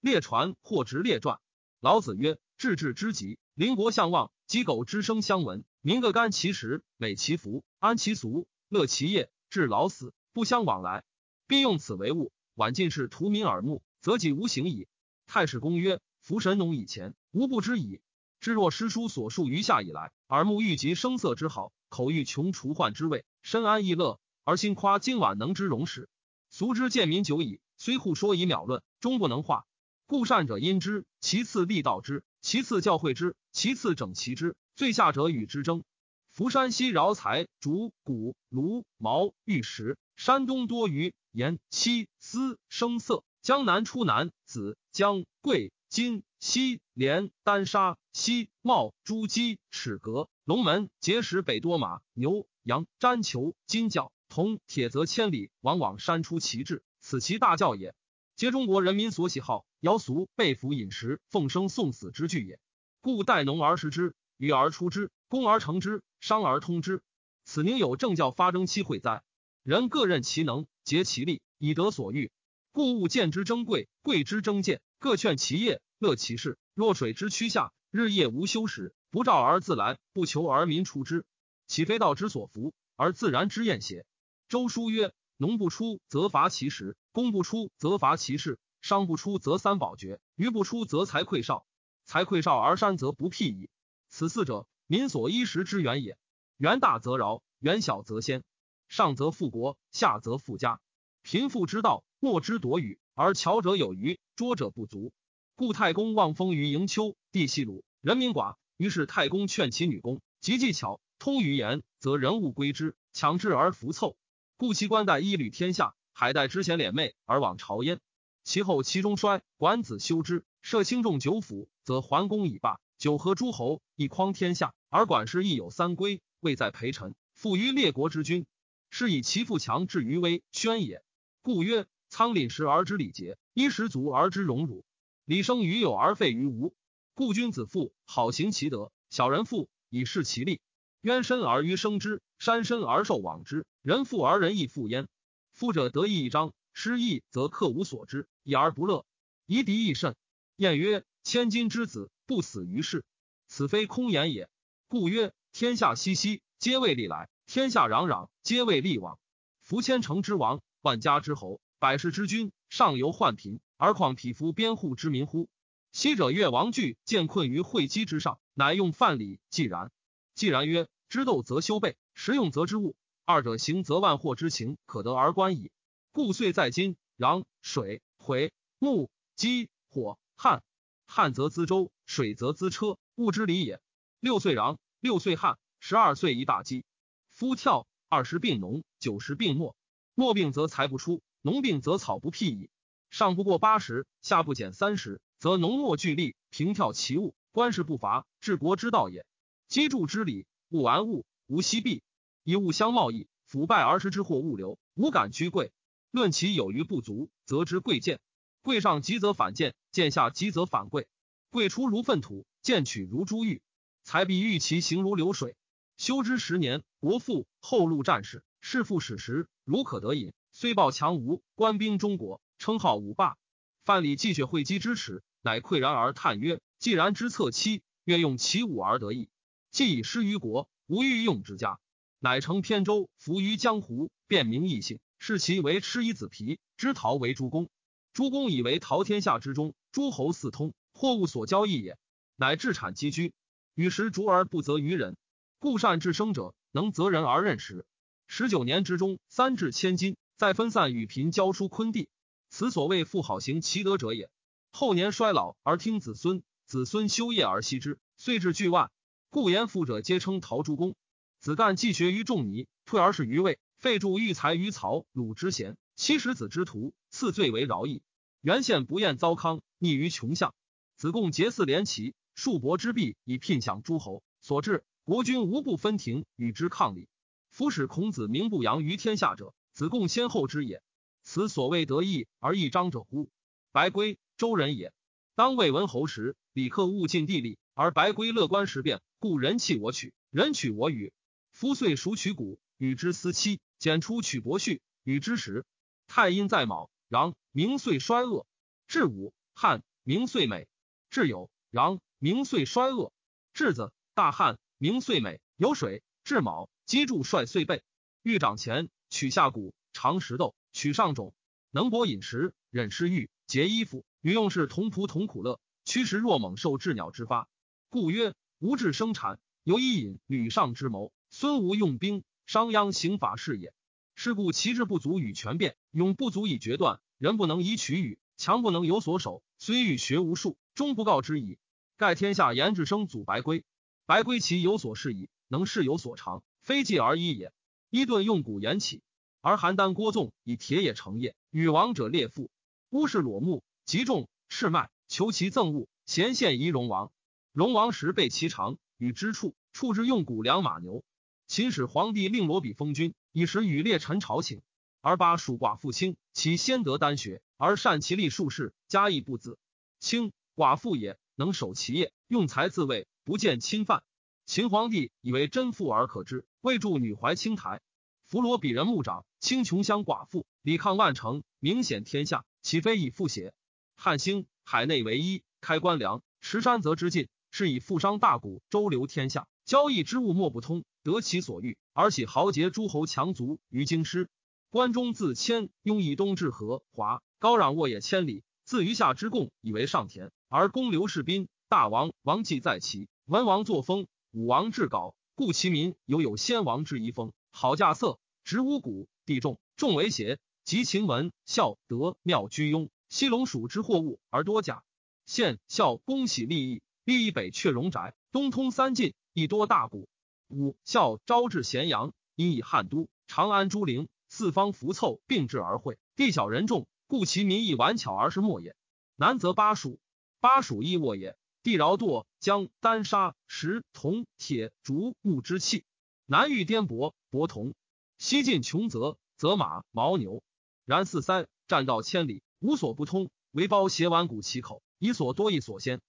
列传或直列传。老子曰：“治治之极，邻国相望，鸡狗之声相闻，民各甘其食，美其服，安其俗，乐其业，至老死不相往来。必用此为物，晚进士图民耳目，则己无形矣。”太史公曰：“夫神农以前，无不知矣。知若诗书所述于下以来，耳目欲及声色之好，口欲穷除患之味，身安逸乐，而心夸今晚能之容始。俗之见民久矣，虽互说以秒论，终不能化。故善者因之，其次立道之，其次教诲之，其次整齐之，最下者与之争。夫山西饶财、竹、谷、卢、毛、玉石；山东多鱼、盐、漆、丝、生色；江南出南、子、江、贵、金、西、连、丹砂、西、茂、朱鸡、齿革、龙门、碣石；北多马、牛、羊、毡裘、金角、铜、铁，则千里往往山出其志，此其大教也。皆中国人民所喜好，尧俗被服饮食，奉生送死之具也。故待农而食之，渔而出之，工而成之，商而通之。此宁有政教发征期会哉？人各任其能，竭其力，以得所欲。故物见之争贵，贵之争贱，各劝其业，乐其事。若水之趋下，日夜无休时，不召而自来，不求而民出之，岂非道之所服，而自然之验邪？周书曰。农不出，则伐其食；工不出，则伐其事；商不出，则三宝绝；鱼不出，则财匮少。财匮少而山则不辟矣。此四者，民所衣食之源也。源大则饶，源小则先。上则富国，下则富家。贫富之道，莫之夺与，而巧者有余，拙者不足。故太公望风于营丘，地细鲁，人民寡。于是太公劝其女工，及技巧，通于言，则人物归之，强制而服凑。故其官代一履天下，海代之贤敛媚而往朝焉。其后其中衰，管子修之，设轻重九府，则桓公以罢。九合诸侯，一匡天下，而管氏亦有三规，未在陪臣，附于列国之君，是以其富强至于威宣也。故曰：仓廪实而知礼节，衣食足而知荣辱。礼生于有而废于无。故君子富，好行其德；小人富，以示其利。渊深而鱼生之，山深而兽往之。人富而仁义富焉。富者得意一张，失义则克无所知，已而不乐，夷敌亦甚。晏曰：“千金之子，不死于世，此非空言也。故曰：天下熙熙，皆为利来；天下攘攘，皆为利往。夫千乘之王，万家之侯，百世之君，上游患贫，而况匹夫边户之民乎？昔者越王惧，见困于会稽之上，乃用范蠡。既然。”既然曰知斗则修备，实用则知物，二者行则万祸之情可得而观矣。故岁在今、壤、水、回、木、积、火、旱。旱则资舟，水则资车，物之理也。六岁壤，六岁旱，十二岁一大饥。夫跳二十病农，九十病末。末病则财不出，农病则草不辟矣。上不过八十，下不减三十，则农末俱利，平跳其物，官事不伐，治国之道也。积助之理，物玩物，无息弊，以物相贸易，腐败而失之货物流，无敢居贵。论其有余不足，则知贵贱。贵上极则反贱，贱下极则反贵。贵出如粪土，贱取如珠玉。财必欲其行如流水。修之十年，国富，后路战士，士富史实，如可得饮。虽报强吴，官兵中国，称号五霸。范蠡继血会稽之耻，乃喟然而叹曰：“既然之策期，愿用其武而得意。”既以失于国，无欲用之家，乃乘扁舟，浮于江湖，辨明异姓，视其为赤衣子皮，知陶为诸公。诸公以为陶天下之中，诸侯四通，货物所交易也。乃置产积居，与时逐而不择于人。故善治生者，能择人而任时。十九年之中，三至千金，再分散与贫交疏昆地，此所谓富好行其德者也。后年衰老而听子孙，子孙修业而息之，遂至巨万。故言富者皆称陶朱公。子干既学于仲尼，退而是于魏，废铸育才于曹鲁之贤，七十子之徒，赐最为饶义。原宪不厌糟糠，溺于穷巷。子贡结四连旗，数帛之弊，以聘享诸侯。所至，国君无不分庭与之抗礼。夫使孔子名不扬于天下者，子贡先后之也。此所谓得意而益彰者乎？白圭，周人也。当魏文侯时，李克物尽地利，而白圭乐观时变。故人弃我取，人取我与。夫岁孰取谷，与之思期；简出取伯序，与之时。太阴在卯，然明岁衰恶。至午，汉名岁美。至有禳，名岁衰恶。至子大汉，名岁美。有水。至卯，积柱率岁背。欲长前，取下骨，长石豆，取上种。能博饮食，忍失欲，结衣服。女用是同仆同苦乐。驱食若猛兽，至鸟之发。故曰：无志生产，犹以引吕尚之谋。孙吴用兵，商鞅刑法是也。是故其志不足以权变，勇不足以决断。人不能以取予，强不能有所守。虽欲学无术，终不告之矣。盖天下言志生祖白圭，白圭其有所事矣，能事有所长，非计而已也。伊顿用古言起，而邯郸郭纵以铁也成业，与王者列父。乌氏裸目，极重赤脉，求其赠物，咸献仪荣王。荣王时备其长，与之处，处之用古良马牛。秦始皇帝令罗比封君。以时与列臣朝请，而八蜀寡妇卿，其先得丹学，而善其力术士，加以不自。卿寡妇也，能守其业，用才自卫，不见侵犯。秦皇帝以为真妇而可知，未著女怀青台。弗罗比人牧长，卿穷乡寡妇，李抗万城，明显天下，岂非以富邪？汉兴海内为一，开官粮，持山泽之尽，是以富商大贾周流天下，交易之物莫不通。得其所欲，而起豪杰诸侯强族于京师。关中自迁雍以东至河华，高壤沃野千里。自余下之贡以为上田，而公刘氏宾大王王继在齐，文王作风，武王治稿，故其民犹有先王之遗风。好稼穑，执五谷，地重，重为邪。及秦文孝德妙居庸，西龙属之货物而多甲。县孝恭喜利益，利益北阙戎宅，东通三晋，亦多大谷。五孝招至咸阳，因以汉都、长安诸陵四方浮凑并至而会，地小人众，故其民亦顽巧而是莫也。南则巴蜀，巴蜀亦沃也，地饶堕江丹砂石铜铁竹木之器。南遇颠簸博铜，西晋穷泽泽马牦牛。然四塞战道千里，无所不通，唯包斜顽谷其口，以所多易所先。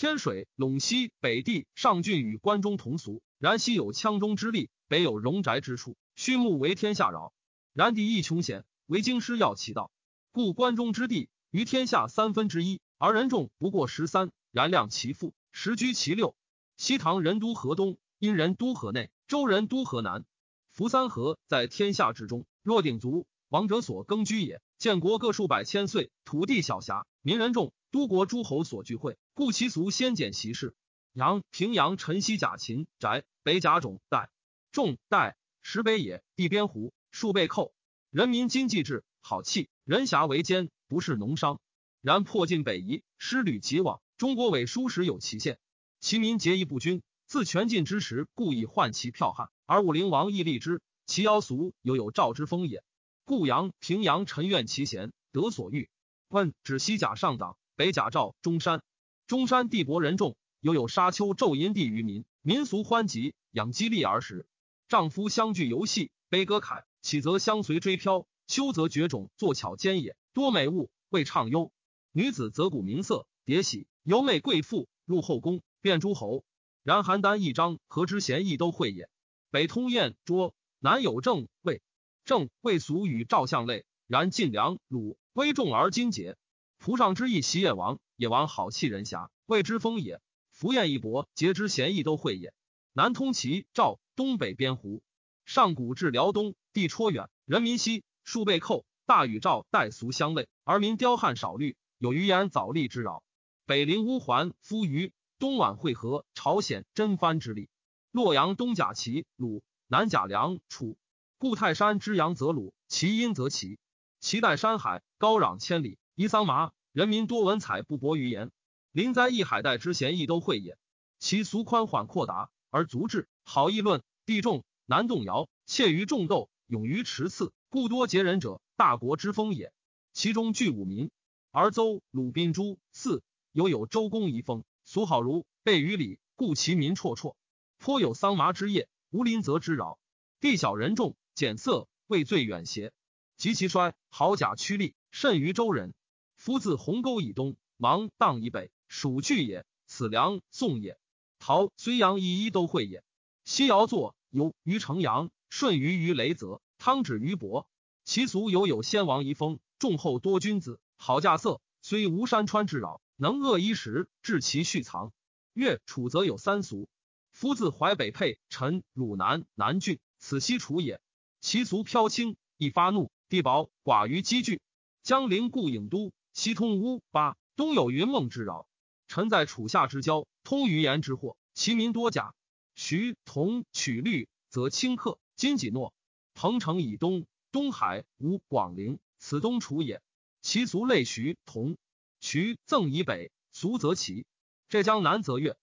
天水陇西北地上郡与关中同俗。然西有羌中之力，北有戎宅之处，畜牧为天下扰。然地亦穷险，为京师要其道，故关中之地于天下三分之一，而人众不过十三。然量其富，实居其六。西唐人都河东，殷人都河内，周人都河南。扶三河在天下之中，若鼎足，王者所耕居也。建国各数百千岁，土地小狭，民人众，都国诸侯所聚会，故其俗先简习事。阳平阳陈西甲秦宅北甲种代。仲代石北野地边湖数倍寇人民经济制好气人侠为奸不是农商。然破尽北夷失旅极往中国伪书时有其限。其民结义不均自全晋之时故意患其剽悍而武陵王亦立之。其妖俗犹有赵之风也。故阳平阳臣愿其贤得所欲问指西甲上党北甲赵中山中山地薄人众。又有沙丘昼阴地于民，民俗欢集，养鸡立而食。丈夫相聚游戏，悲歌凯，起则相随追飘，休则绝种，作巧奸也。多美物，未畅优。女子则古名色，迭喜，尤媚贵妇，入后宫，变诸侯。然邯郸一章，何之贤亦都会也。北通燕卓，南有郑魏，郑魏俗与赵相类，然晋梁鲁威重而精节。蒲上之意袭野王，野王好气人侠，谓之风也。福燕一博，皆之贤义都会也。南通齐赵，东北边胡，上古至辽东，地绰远，人民稀，数被寇。大禹赵代俗相类，而民刁悍少虑，有余言早立之扰。北临乌桓、夫余，东莞会合朝鲜、真藩之力。洛阳东甲齐鲁，南甲梁楚。故泰山之阳则鲁，其阴则齐。齐带山海，高壤千里，夷桑麻，人民多文采，不薄于言。临灾一海带之贤亦都会也，其俗宽缓阔达而足智，好议论，地重难动摇，怯于众斗，勇于持次，故多结人者，大国之风也。其中具五民，而邹鲁滨诸四犹有周公遗风，俗好如备于礼，故其民绰绰。颇有桑麻之业，无林泽之扰。地小人众，简色未最远邪？及其衰，豪甲趋利，甚于周人。夫自鸿沟以东，芒砀以北。蜀巨也，此梁宋也。陶睢阳一一都会也。西尧作游于城阳，舜于于雷泽，汤止于伯。其俗犹有先王遗风，众后多君子，好稼穑。虽无山川之扰，能恶衣食，治其蓄藏。越楚则有三俗。夫自淮北沛陈汝南南郡，此西楚也。其俗飘轻，易发怒，地薄，寡于积聚。江陵故郢都，西通乌巴，东有云梦之扰。臣在楚夏之交，通于言之祸，其民多假。徐同取律，则顷刻。今己诺，彭城以东，东海无广陵，此东楚也。其俗类徐同，徐赠以北，俗则齐。浙江南则越。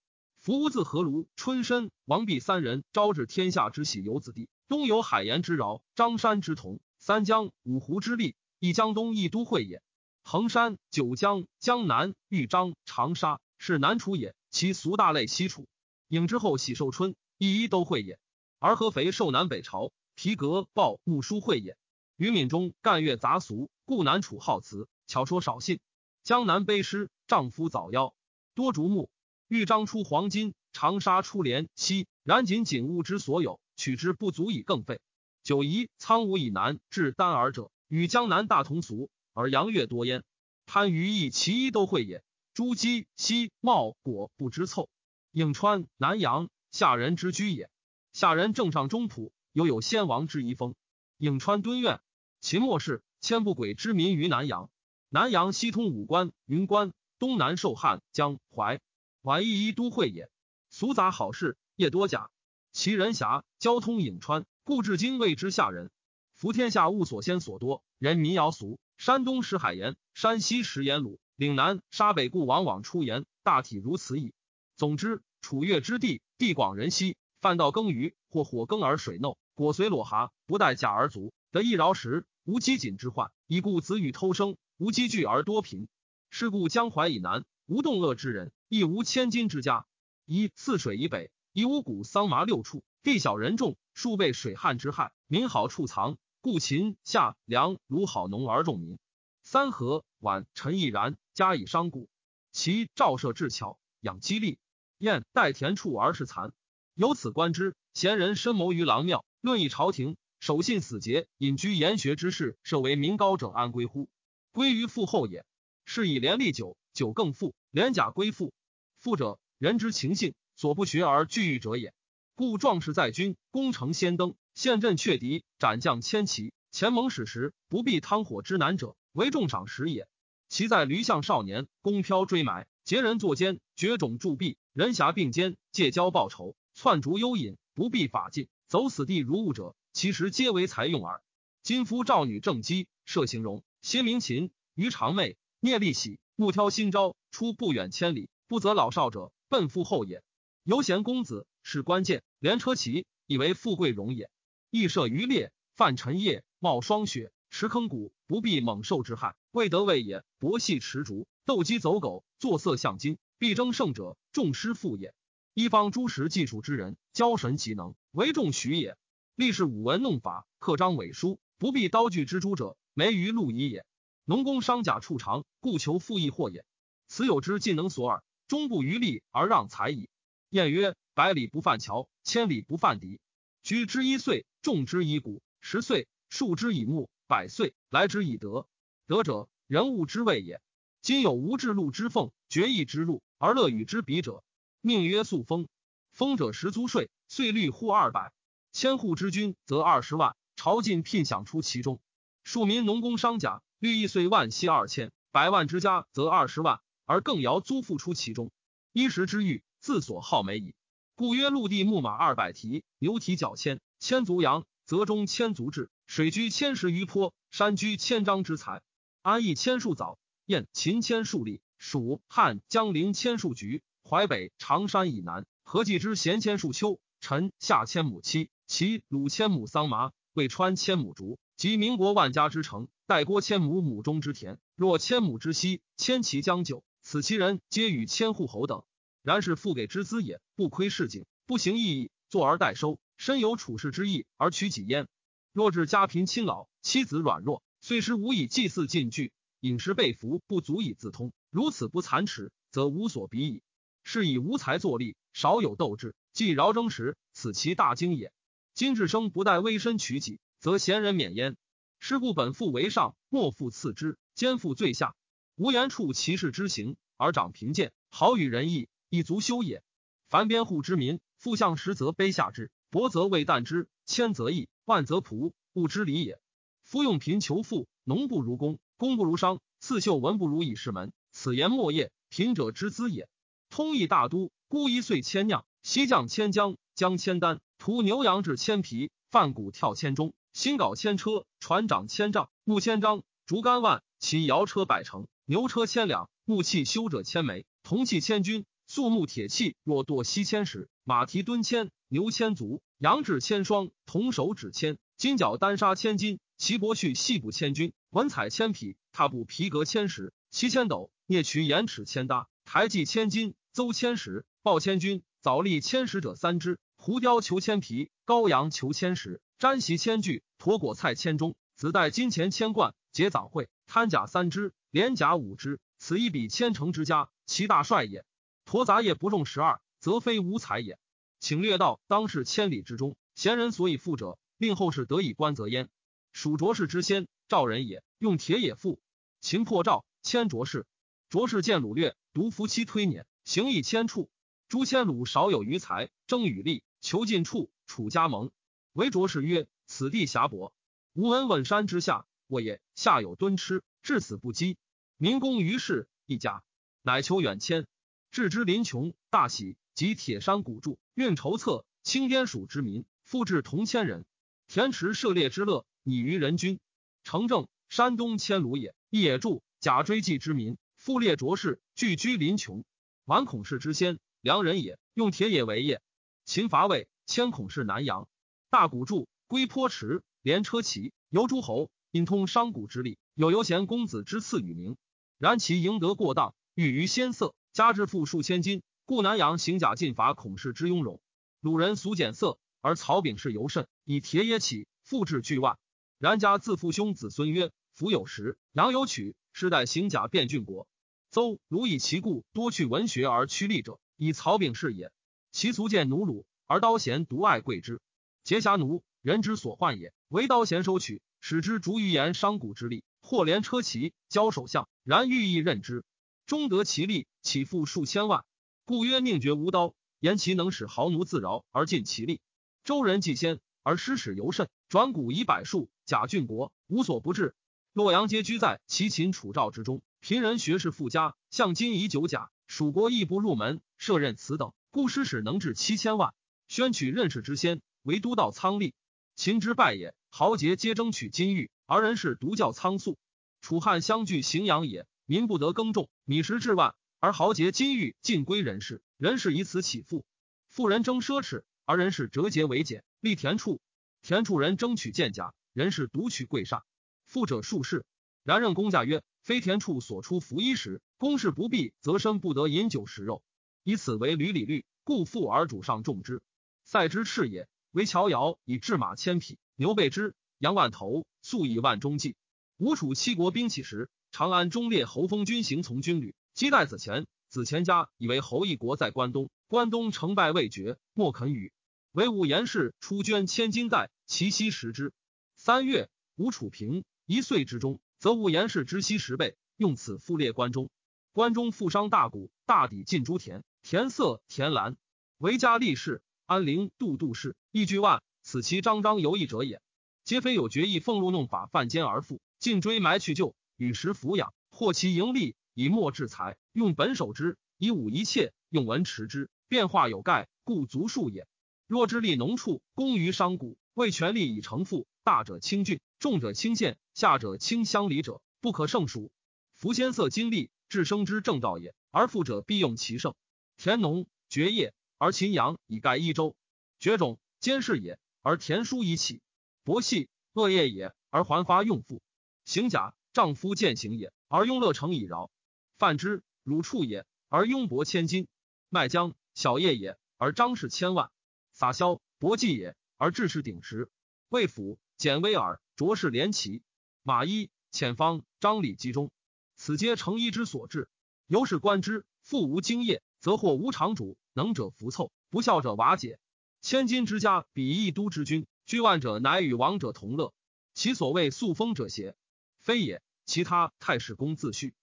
夫乌自何卢、春申、王弼三人，招致天下之喜游子弟。东有海盐之饶，张山之同，三江五湖之利，一江东一都会也。衡山、九江、江南、豫章、长沙是南楚也。其俗大类西楚。颍之后喜寿春，一一都会也。而合肥受南北朝，皮革报木书会也。于闽中干乐杂俗，故南楚好辞，巧说少信。江南卑诗，丈夫早夭，多竹木。豫章出黄金，长沙出连溪，然仅仅物之所有，取之不足以更费。九夷苍梧以南至丹耳者，与江南大同俗，而阳月多焉。潘禺亦其一都会也。诸姬西茂果不知凑，颍川南阳下人之居也。下人正上中仆，犹有先王之遗风。颍川敦苑，秦末世千不轨之民于南阳。南阳西通武关、云关，东南受汉江淮。宛一一都会也，俗杂好事，业多假。其人狭，交通颍川，故至今谓之下人。服天下物所先所多，人民谣俗。山东食海盐，山西食盐卤，岭南沙北固往往出盐，大体如此矣。总之，楚越之地，地广人稀，饭道耕耘，或火耕而水耨，果随裸蛤，不待甲而足，得一饶食，无饥馑之患。以故子与偷生，无积聚而多贫。是故江淮以南，无动恶之人。亦无千金之家。一泗水以北，以五谷桑麻六处，地小人众，数被水旱之害，民好处藏，故秦夏梁如好农而重民。三河宛陈毅然，加以商贾。其照射至巧，养激励。燕待田畜而是残。由此观之，贤人深谋于郎庙，论议朝廷，守信死节，隐居研学之士，设为民高者安归乎？归于父后也。是以廉历久，久更富。廉甲归附，富者人之情性，所不学而惧欲者也。故壮士在军，攻城先登，陷阵却敌，斩将千骑，前盟矢石，不避汤火之难者，为重赏识也。其在驴象少年，弓飘追埋，劫人作奸，绝种铸币，人侠并肩，借交报仇，窜逐幽隐，不避法禁，走死地如雾者，其实皆为财用耳。今夫赵女正姬，射形容，谢明琴，于长妹，聂立喜。木挑新招，出不远千里，不择老少者，奔赴后也。游贤公子是关键，连车骑以为富贵荣也。亦设渔猎，泛尘夜，冒霜雪，持坑谷，不避猛兽之害，未得位也。博戏持竹，斗鸡走狗，作色象金，必争胜者，众师父也。一方诸石技术之人，交神其能，为众许也。历是舞文弄法，刻章伪书，不避刀具之诛者，没于路夷也。农工商贾处长，故求富易货也。此有之尽能所耳，终不余力而让财矣。晏曰：百里不犯桥，千里不犯敌。居之一岁，种之以谷；十岁，树之以木；百岁，来之以德。德者，人物之谓也。今有无至禄之奉，决义之禄，而乐与之比者，命曰素封。封者十租税，岁率户二百，千户之君则二十万，朝尽聘享出其中。庶民农工商贾。律一岁万息二千，百万之家则二十万，而更摇租付出其中。衣食之欲，自所好美矣。故曰：陆地牧马二百蹄，牛蹄角千，千足羊，则中千足雉；水居千石于坡，山居千张之材。安邑千树枣，燕秦千树栗，蜀汉江陵千树菊，淮北长山以南，何计之咸千树秋，陈夏千亩漆，齐鲁千亩桑麻，渭川千亩竹，及民国万家之城。待郭千亩亩中之田，若千亩之息，千其将就，此其人皆与千户侯等。然是付给之资也，不亏市井，不行义义，坐而待收，身有处世之意而取己焉。若至家贫亲老，妻子软弱，岁时无以祭祀进具，饮食被服不足以自通，如此不残耻，则无所比矣。是以无才作力，少有斗志，既饶争时，此其大经也。今至生不待微身取己，则贤人免焉。是故本父为上，莫复次之；肩负最下。无言处其事之行，而长贫贱，好与仁义，以足修也。凡边户之民，富相实则卑下之，薄则为啖之，谦则义，万则仆，物之礼也。夫用贫求富，农不如工，工不如商，刺绣文不如以士门。此言莫业，贫者之资也。通义大都，孤一岁千酿，西将千江，将千担，屠牛羊至千匹，贩谷跳千钟，新镐千车，船长千丈，木千张，竹竿万，骑摇车百乘，牛车千两，木器修者千枚，铜器千钧。素木铁器若堕西千石，马蹄蹲千，牛千足，羊指千双，铜手指千，金角单杀千斤，齐帛絮细布千钧，文采千匹，踏布皮革千石，七千斗，啮渠盐尺千搭，台记千金，邹千石，报千钧，枣立千石者三只，胡雕求千皮，羔羊求千石，毡席千具，驼果菜千钟，子带金钱千贯，结枣会，贪甲三只，连甲五只，此一比千乘之家，其大帅也。驼杂业不中十二，则非无才也。请略道当世千里之中，贤人所以富者，令后世得以观则焉。蜀卓氏之先，赵人也，用铁也富。秦破赵，迁卓氏。卓氏见鲁略，独夫妻推辇，行以千处。诸迁鲁少有余财，争与利，求尽处。楚家盟，为卓氏曰：“此地狭薄，吾闻稳山之下，我也下有敦吃，至死不饥。民工于是一家，乃求远迁。”置之临穷，大喜，及铁山古柱，运筹策，清滇蜀之民，复至同千人。田池涉猎之乐，拟于人君。城正山东千鲁也，一野著甲追记之民，复列卓氏，聚居临穷。完孔氏之先，良人也，用铁也为业。秦伐魏，迁孔氏南阳。大古柱，归坡池，连车骑，游诸侯，因通商贾之力，有游贤公子之赐与名。然其赢得过当，欲于先色。加之富数千金，故南阳行甲进伐孔氏之雍容。鲁人俗简色，而曹炳氏尤甚，以铁也起，复至巨万。然家自父兄子孙曰：福有时，阳有取，世代行甲变郡国。邹鲁以其故多去文学而趋利者，以曹炳氏也。其足见奴鲁，而刀贤独爱贵之。劫侠奴，人之所患也。唯刀贤收取，使之逐于言商贾之力，或连车骑，交首相，然欲意任之。终得其利，起复数千万，故曰宁绝无刀，言其能使豪奴自饶而尽其力。周人既先，而失使尤甚，转古以百数，假郡国无所不至。洛阳皆居在齐秦楚赵之中，贫人学士富家，向今以九甲，蜀国亦不入门，设任此等，故失使能至七千万。宣取任氏之先，为都道仓吏。秦之败也，豪杰皆争取金玉，而人士独教仓粟。楚汉相距荥阳也。民不得耕种，米食至万，而豪杰金玉尽归人士，人士以此起富。富人争奢侈，而人士折节为俭，立田畜。田畜人争取贱甲，人士独取贵煞。富者数世。然任公价曰：非田畜所出服衣时，公事不必，则身不得饮酒食肉，以此为履礼律，故富而主上重之。塞之赤也，为乔摇以制马千匹，牛备之，羊万头，粟以万中计。吴楚七国兵起时。长安忠烈侯封军行从军旅，击代子虔。子虔家以为侯一国在关东，关东成败未决，莫肯与。唯武严氏出捐千金袋，其息食之。三月，吴楚平一岁之中，则武严氏之息十倍，用此复列关中。关中富商大贾，大抵尽诸田，田色田蓝。为家立氏、安陵、杜杜氏，一居万，此其张张游艺者也。皆非有决意俸禄弄法犯奸而富，尽追埋去就。与时抚养，获其盈利，以墨制财，用本守之，以武一切，用文持之。变化有盖，故足数也。若之利农处，功于商贾，为权力以成富，大者轻郡，重者轻县，下者轻乡里者，不可胜数。夫先色金利，至生之正道也。而富者必用其盛。田农绝业，而秦阳以盖一州；绝种兼事也，而田书以起；薄细恶业也，而还发用富。行甲。丈夫践行也，而雍乐成以饶；犯之，汝处也，而庸薄千金；卖浆，小业也，而张氏千万；撒销，薄计也，而志士鼎食；魏府，简威尔，卓氏连旗；马衣，遣方，张礼集中。此皆成衣之所至。由是观之，富无经业，则或无常主；能者服凑，不孝者瓦解。千金之家，比一都之君；居万者，乃与王者同乐。其所谓素封者邪？非也。其他太史公自序。